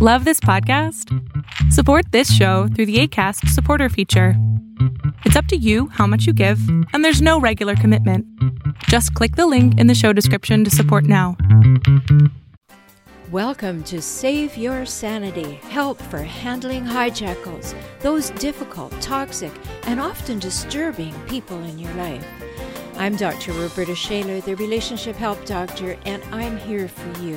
Love this podcast? Support this show through the ACAST supporter feature. It's up to you how much you give, and there's no regular commitment. Just click the link in the show description to support now. Welcome to Save Your Sanity Help for Handling Hijackals, those difficult, toxic, and often disturbing people in your life. I'm Dr. Roberta Shaler, the Relationship Help Doctor, and I'm here for you.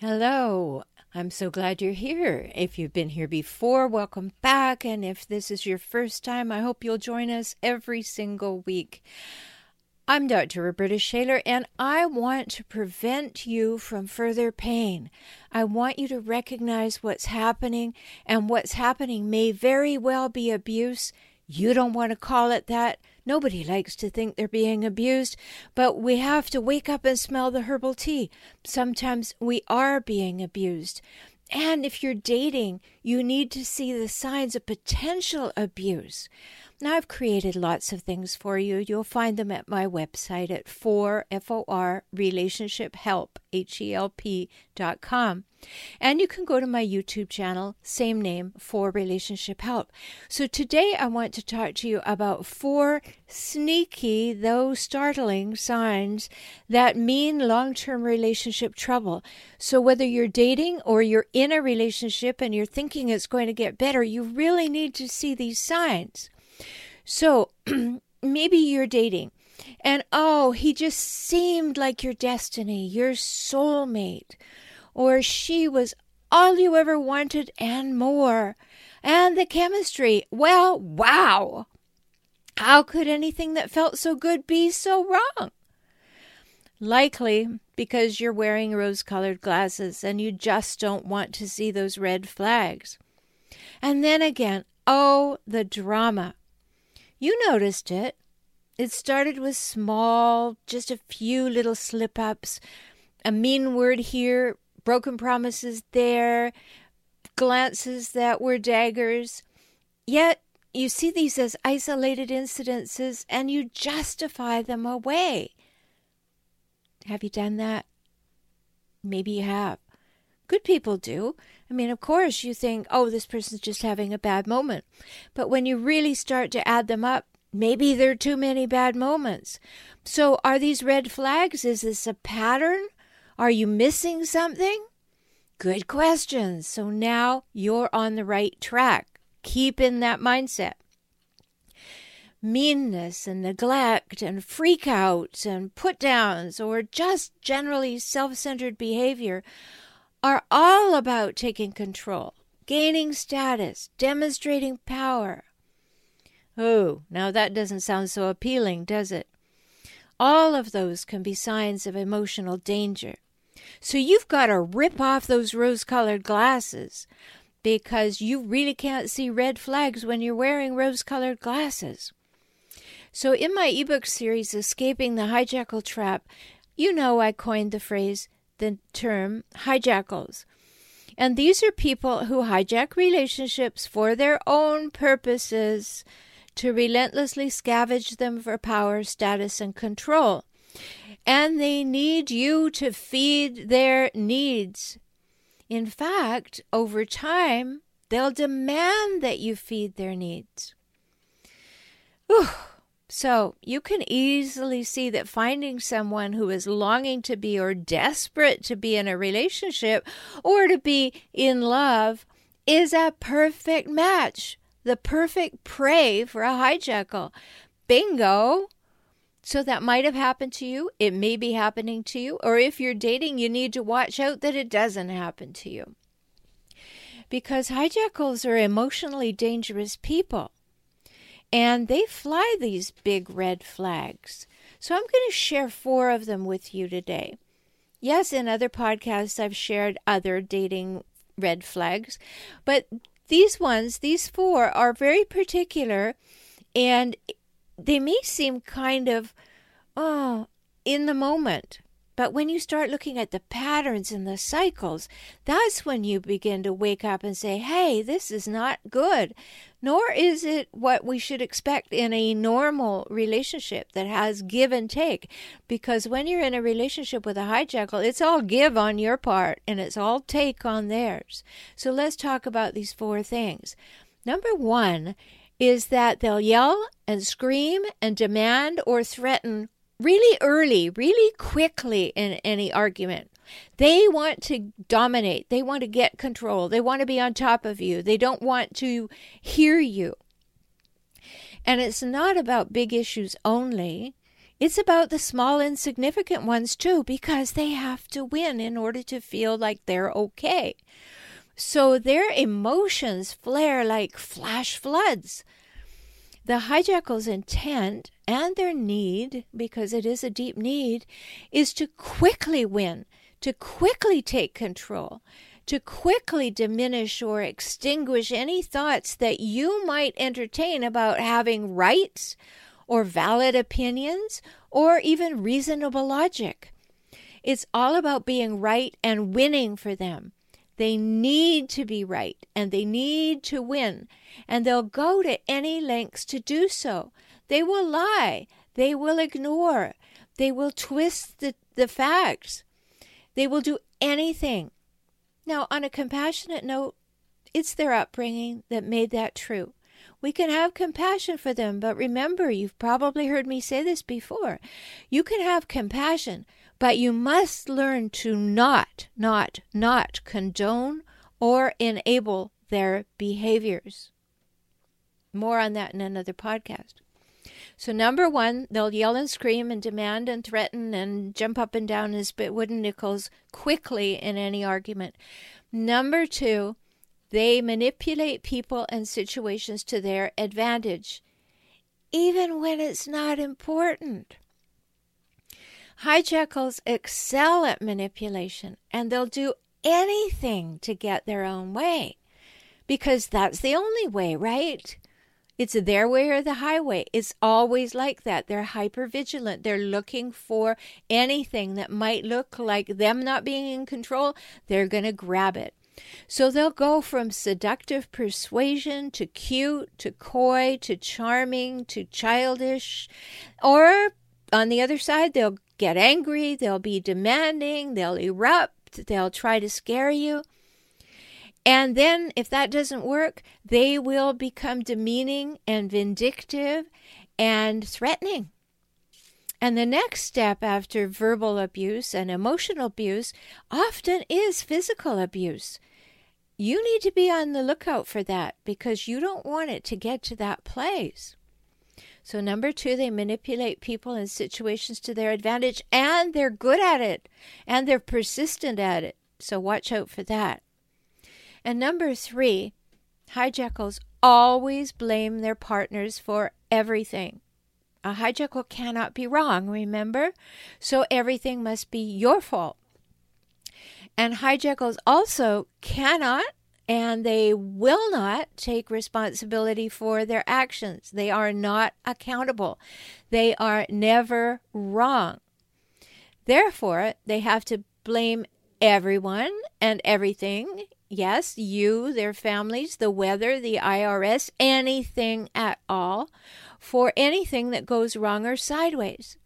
Hello. I'm so glad you're here. If you've been here before, welcome back. And if this is your first time, I hope you'll join us every single week. I'm Dr. Roberta Shaler, and I want to prevent you from further pain. I want you to recognize what's happening, and what's happening may very well be abuse. You don't want to call it that. Nobody likes to think they're being abused, but we have to wake up and smell the herbal tea. Sometimes we are being abused. And if you're dating, you need to see the signs of potential abuse. Now, I've created lots of things for you. You'll find them at my website at 4 for relationship help, H-E-L-P dot com. And you can go to my YouTube channel, same name, for relationship help. So today I want to talk to you about four sneaky, though startling signs that mean long-term relationship trouble. So whether you're dating or you're in a relationship and you're thinking it's going to get better, you really need to see these signs. So maybe you're dating and oh, he just seemed like your destiny, your soulmate, or she was all you ever wanted and more. And the chemistry, well, wow. How could anything that felt so good be so wrong? Likely because you're wearing rose colored glasses and you just don't want to see those red flags. And then again, oh, the drama. You noticed it. It started with small, just a few little slip ups, a mean word here, broken promises there, glances that were daggers. Yet you see these as isolated incidences and you justify them away. Have you done that? Maybe you have. Good people do. I mean, of course, you think, oh, this person's just having a bad moment. But when you really start to add them up, maybe there are too many bad moments. So, are these red flags? Is this a pattern? Are you missing something? Good questions. So now you're on the right track. Keep in that mindset. Meanness and neglect and freakouts and put downs or just generally self centered behavior are all about taking control, gaining status, demonstrating power. Oh, now that doesn't sound so appealing, does it? All of those can be signs of emotional danger. So you've got to rip off those rose colored glasses because you really can't see red flags when you're wearing rose colored glasses. So, in my ebook series, Escaping the Hijackal Trap, you know I coined the phrase the term hijackals. And these are people who hijack relationships for their own purposes to relentlessly scavenge them for power, status, and control. And they need you to feed their needs. In fact, over time, they'll demand that you feed their needs. Whew. So you can easily see that finding someone who is longing to be or desperate to be in a relationship or to be in love is a perfect match, the perfect prey for a hijackal. Bingo! So that might have happened to you. It may be happening to you. Or if you're dating, you need to watch out that it doesn't happen to you. Because hijackals are emotionally dangerous people and they fly these big red flags. So I'm going to share four of them with you today. Yes, in other podcasts, I've shared other dating red flags. But these ones, these four, are very particular and they may seem kind of, oh, in the moment. But when you start looking at the patterns and the cycles, that's when you begin to wake up and say, hey, this is not good. Nor is it what we should expect in a normal relationship that has give and take. Because when you're in a relationship with a hijackal, it's all give on your part and it's all take on theirs. So let's talk about these four things. Number one is that they'll yell and scream and demand or threaten really early, really quickly in any argument. They want to dominate. They want to get control. They want to be on top of you. They don't want to hear you. And it's not about big issues only. It's about the small, insignificant ones too, because they have to win in order to feel like they're okay. So their emotions flare like flash floods. The hijackal's intent and their need, because it is a deep need, is to quickly win, to quickly take control, to quickly diminish or extinguish any thoughts that you might entertain about having rights or valid opinions or even reasonable logic. It's all about being right and winning for them. They need to be right and they need to win, and they'll go to any lengths to do so. They will lie, they will ignore, they will twist the, the facts, they will do anything. Now, on a compassionate note, it's their upbringing that made that true. We can have compassion for them, but remember, you've probably heard me say this before. You can have compassion, but you must learn to not, not, not condone or enable their behaviors. More on that in another podcast. So, number one, they'll yell and scream and demand and threaten and jump up and down as wooden nickels quickly in any argument. Number two, they manipulate people and situations to their advantage, even when it's not important. Hijackals excel at manipulation and they'll do anything to get their own way because that's the only way, right? It's their way or the highway. It's always like that. They're hyper vigilant. They're looking for anything that might look like them not being in control. They're going to grab it. So they'll go from seductive persuasion to cute to coy to charming to childish. Or on the other side, they'll get angry, they'll be demanding, they'll erupt, they'll try to scare you. And then, if that doesn't work, they will become demeaning and vindictive and threatening. And the next step after verbal abuse and emotional abuse often is physical abuse. You need to be on the lookout for that because you don't want it to get to that place. So, number two, they manipulate people and situations to their advantage, and they're good at it, and they're persistent at it. So, watch out for that. And number three, hijackals always blame their partners for everything. A hijackal cannot be wrong, remember? So, everything must be your fault. And hijackals also cannot and they will not take responsibility for their actions. They are not accountable. They are never wrong. Therefore, they have to blame everyone and everything. Yes, you, their families, the weather, the IRS, anything at all for anything that goes wrong or sideways.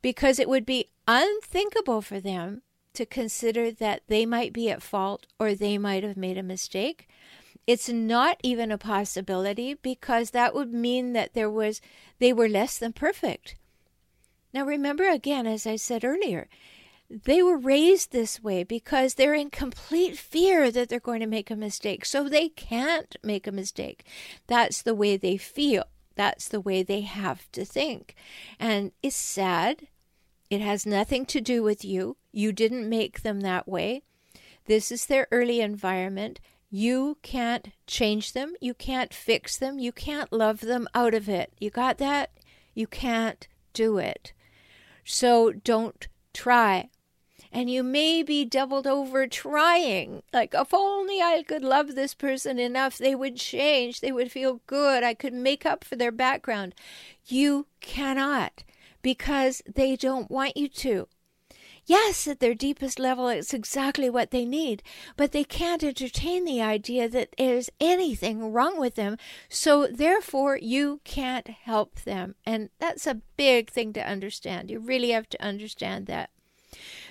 Because it would be unthinkable for them to consider that they might be at fault or they might have made a mistake. It's not even a possibility because that would mean that there was they were less than perfect. Now remember again as I said earlier, they were raised this way because they're in complete fear that they're going to make a mistake. So they can't make a mistake. That's the way they feel. That's the way they have to think. And it's sad it has nothing to do with you. You didn't make them that way. This is their early environment. You can't change them. You can't fix them. You can't love them out of it. You got that? You can't do it. So don't try. and you may be doubled over trying. Like, if only I could love this person enough, they would change, they would feel good, I could make up for their background. You cannot because they don't want you to. Yes, at their deepest level, it's exactly what they need, but they can't entertain the idea that there's anything wrong with them, so therefore you can't help them. And that's a big thing to understand. You really have to understand that.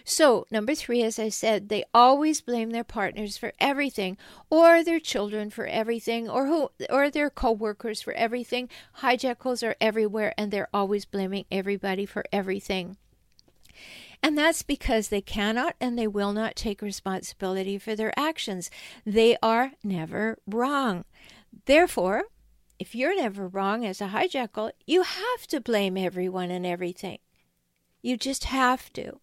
So, number three, as I said, they always blame their partners for everything, or their children for everything, or who, or their co-workers for everything. Hijackals are everywhere, and they're always blaming everybody for everything. And that's because they cannot and they will not take responsibility for their actions. They are never wrong. Therefore, if you're never wrong as a hijackal, you have to blame everyone and everything. You just have to.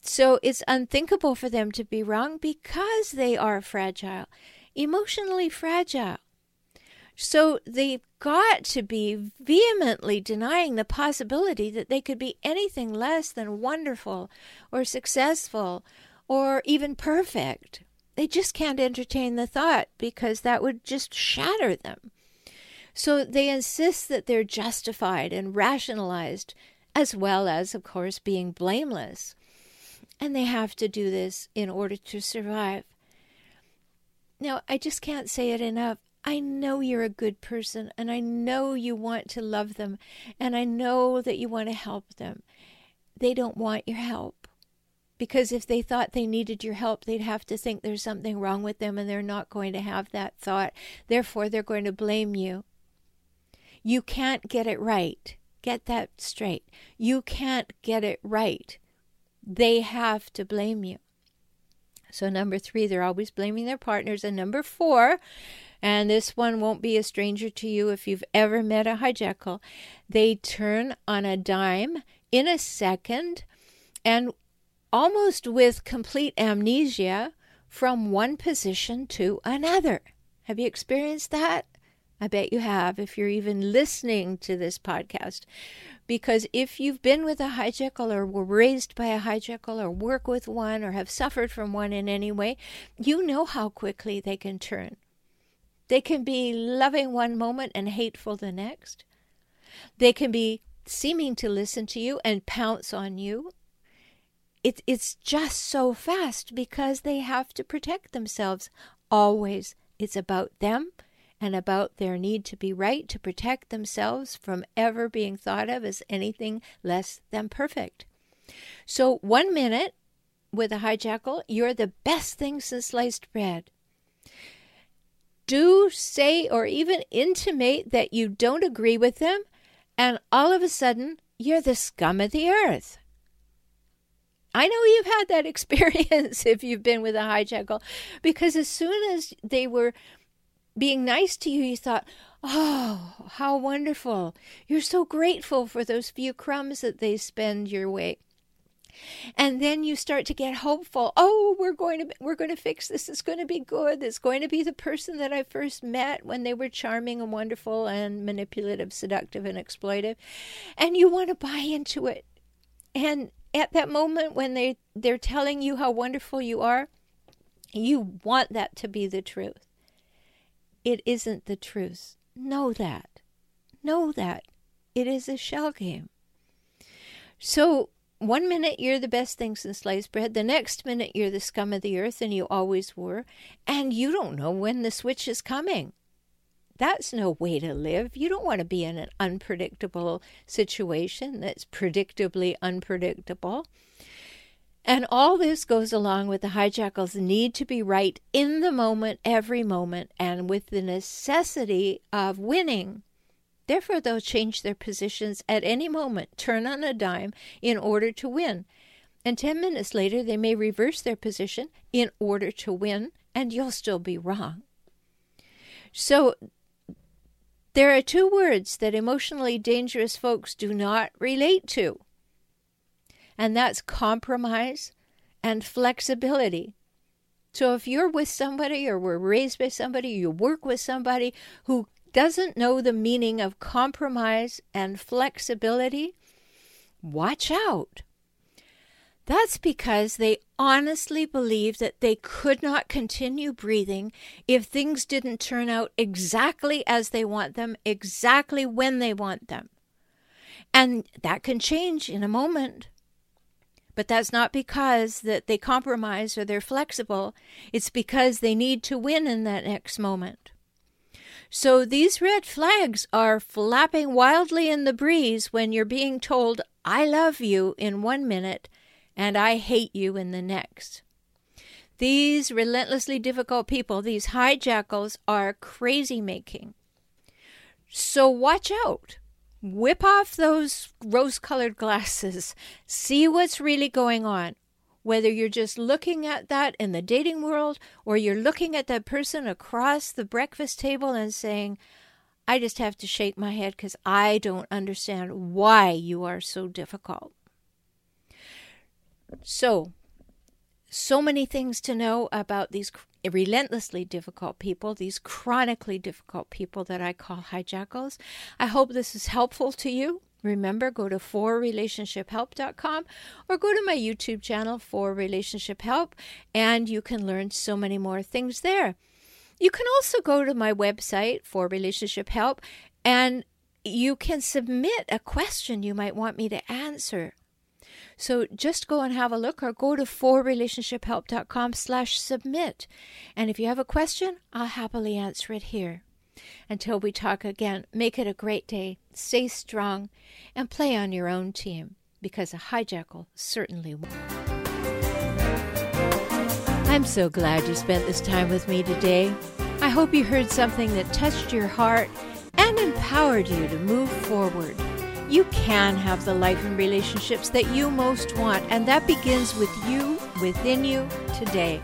So it's unthinkable for them to be wrong because they are fragile, emotionally fragile. So they've got to be vehemently denying the possibility that they could be anything less than wonderful or successful or even perfect. They just can't entertain the thought because that would just shatter them. So they insist that they're justified and rationalized, as well as, of course, being blameless. And they have to do this in order to survive. Now, I just can't say it enough. I know you're a good person and I know you want to love them and I know that you want to help them. They don't want your help. Because if they thought they needed your help, they'd have to think there's something wrong with them and they're not going to have that thought. Therefore, they're going to blame you. You can't get it right. Get that straight. You can't get it right. They have to blame you. So, number three, they're always blaming their partners. And number four, and this one won't be a stranger to you if you've ever met a hijackal. They turn on a dime in a second and almost with complete amnesia from one position to another. Have you experienced that? I bet you have if you're even listening to this podcast. Because if you've been with a hijackal or were raised by a hijackal or work with one or have suffered from one in any way, you know how quickly they can turn. They can be loving one moment and hateful the next. They can be seeming to listen to you and pounce on you. It, it's just so fast because they have to protect themselves always. It's about them and about their need to be right to protect themselves from ever being thought of as anything less than perfect. So, one minute with a hijackal, you're the best thing since sliced bread do say or even intimate that you don't agree with them, and all of a sudden you're the scum of the earth. I know you've had that experience if you've been with a hijackal, because as soon as they were being nice to you, you thought, Oh, how wonderful. You're so grateful for those few crumbs that they spend your way. And then you start to get hopeful. Oh we're going to we're going to fix this. It's going to be good. It's going to be the person that i first met when they were charming and wonderful and manipulative seductive and exploitive. And you want to buy into it. And at that moment when they they're telling you how wonderful you are you want that to be the truth it isn't the truth know that know that it is a shell game so one minute you're the best thing since sliced bread, the next minute you're the scum of the earth, and you always were, and you don't know when the switch is coming. That's no way to live. You don't want to be in an unpredictable situation that's predictably unpredictable. And all this goes along with the hijackal's need to be right in the moment, every moment, and with the necessity of winning. Therefore, they'll change their positions at any moment, turn on a dime in order to win. And 10 minutes later, they may reverse their position in order to win, and you'll still be wrong. So, there are two words that emotionally dangerous folks do not relate to, and that's compromise and flexibility. So, if you're with somebody or were raised by somebody, you work with somebody who doesn't know the meaning of compromise and flexibility, watch out. That's because they honestly believe that they could not continue breathing if things didn't turn out exactly as they want them, exactly when they want them. And that can change in a moment. But that's not because that they compromise or they're flexible. It's because they need to win in that next moment. So these red flags are flapping wildly in the breeze when you're being told, I love you in one minute and I hate you in the next. These relentlessly difficult people, these hijackals, are crazy making. So watch out. Whip off those rose colored glasses. See what's really going on. Whether you're just looking at that in the dating world or you're looking at that person across the breakfast table and saying, I just have to shake my head because I don't understand why you are so difficult. So, so many things to know about these relentlessly difficult people, these chronically difficult people that I call hijackals. I hope this is helpful to you. Remember, go to forrelationshiphelp.com or go to my YouTube channel for Relationship Help, and you can learn so many more things there. You can also go to my website for Relationship Help and you can submit a question you might want me to answer. So just go and have a look or go to forrelationshiphelp.com slash submit. And if you have a question, I'll happily answer it here. Until we talk again, make it a great day, stay strong, and play on your own team, because a hijackal certainly will. I'm so glad you spent this time with me today. I hope you heard something that touched your heart and empowered you to move forward. You can have the life and relationships that you most want, and that begins with you, within you, today.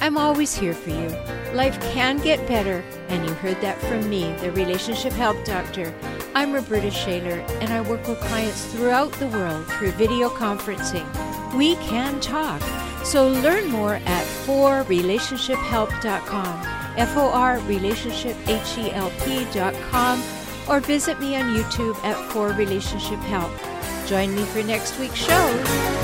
I'm always here for you. Life can get better, and you heard that from me, the Relationship Help Doctor. I'm Roberta Shaler, and I work with clients throughout the world through video conferencing. We can talk. So learn more at forrelationshiphelp.com, F O R relationship H E L P.com or visit me on YouTube at For Relationship Help. Join me for next week's show.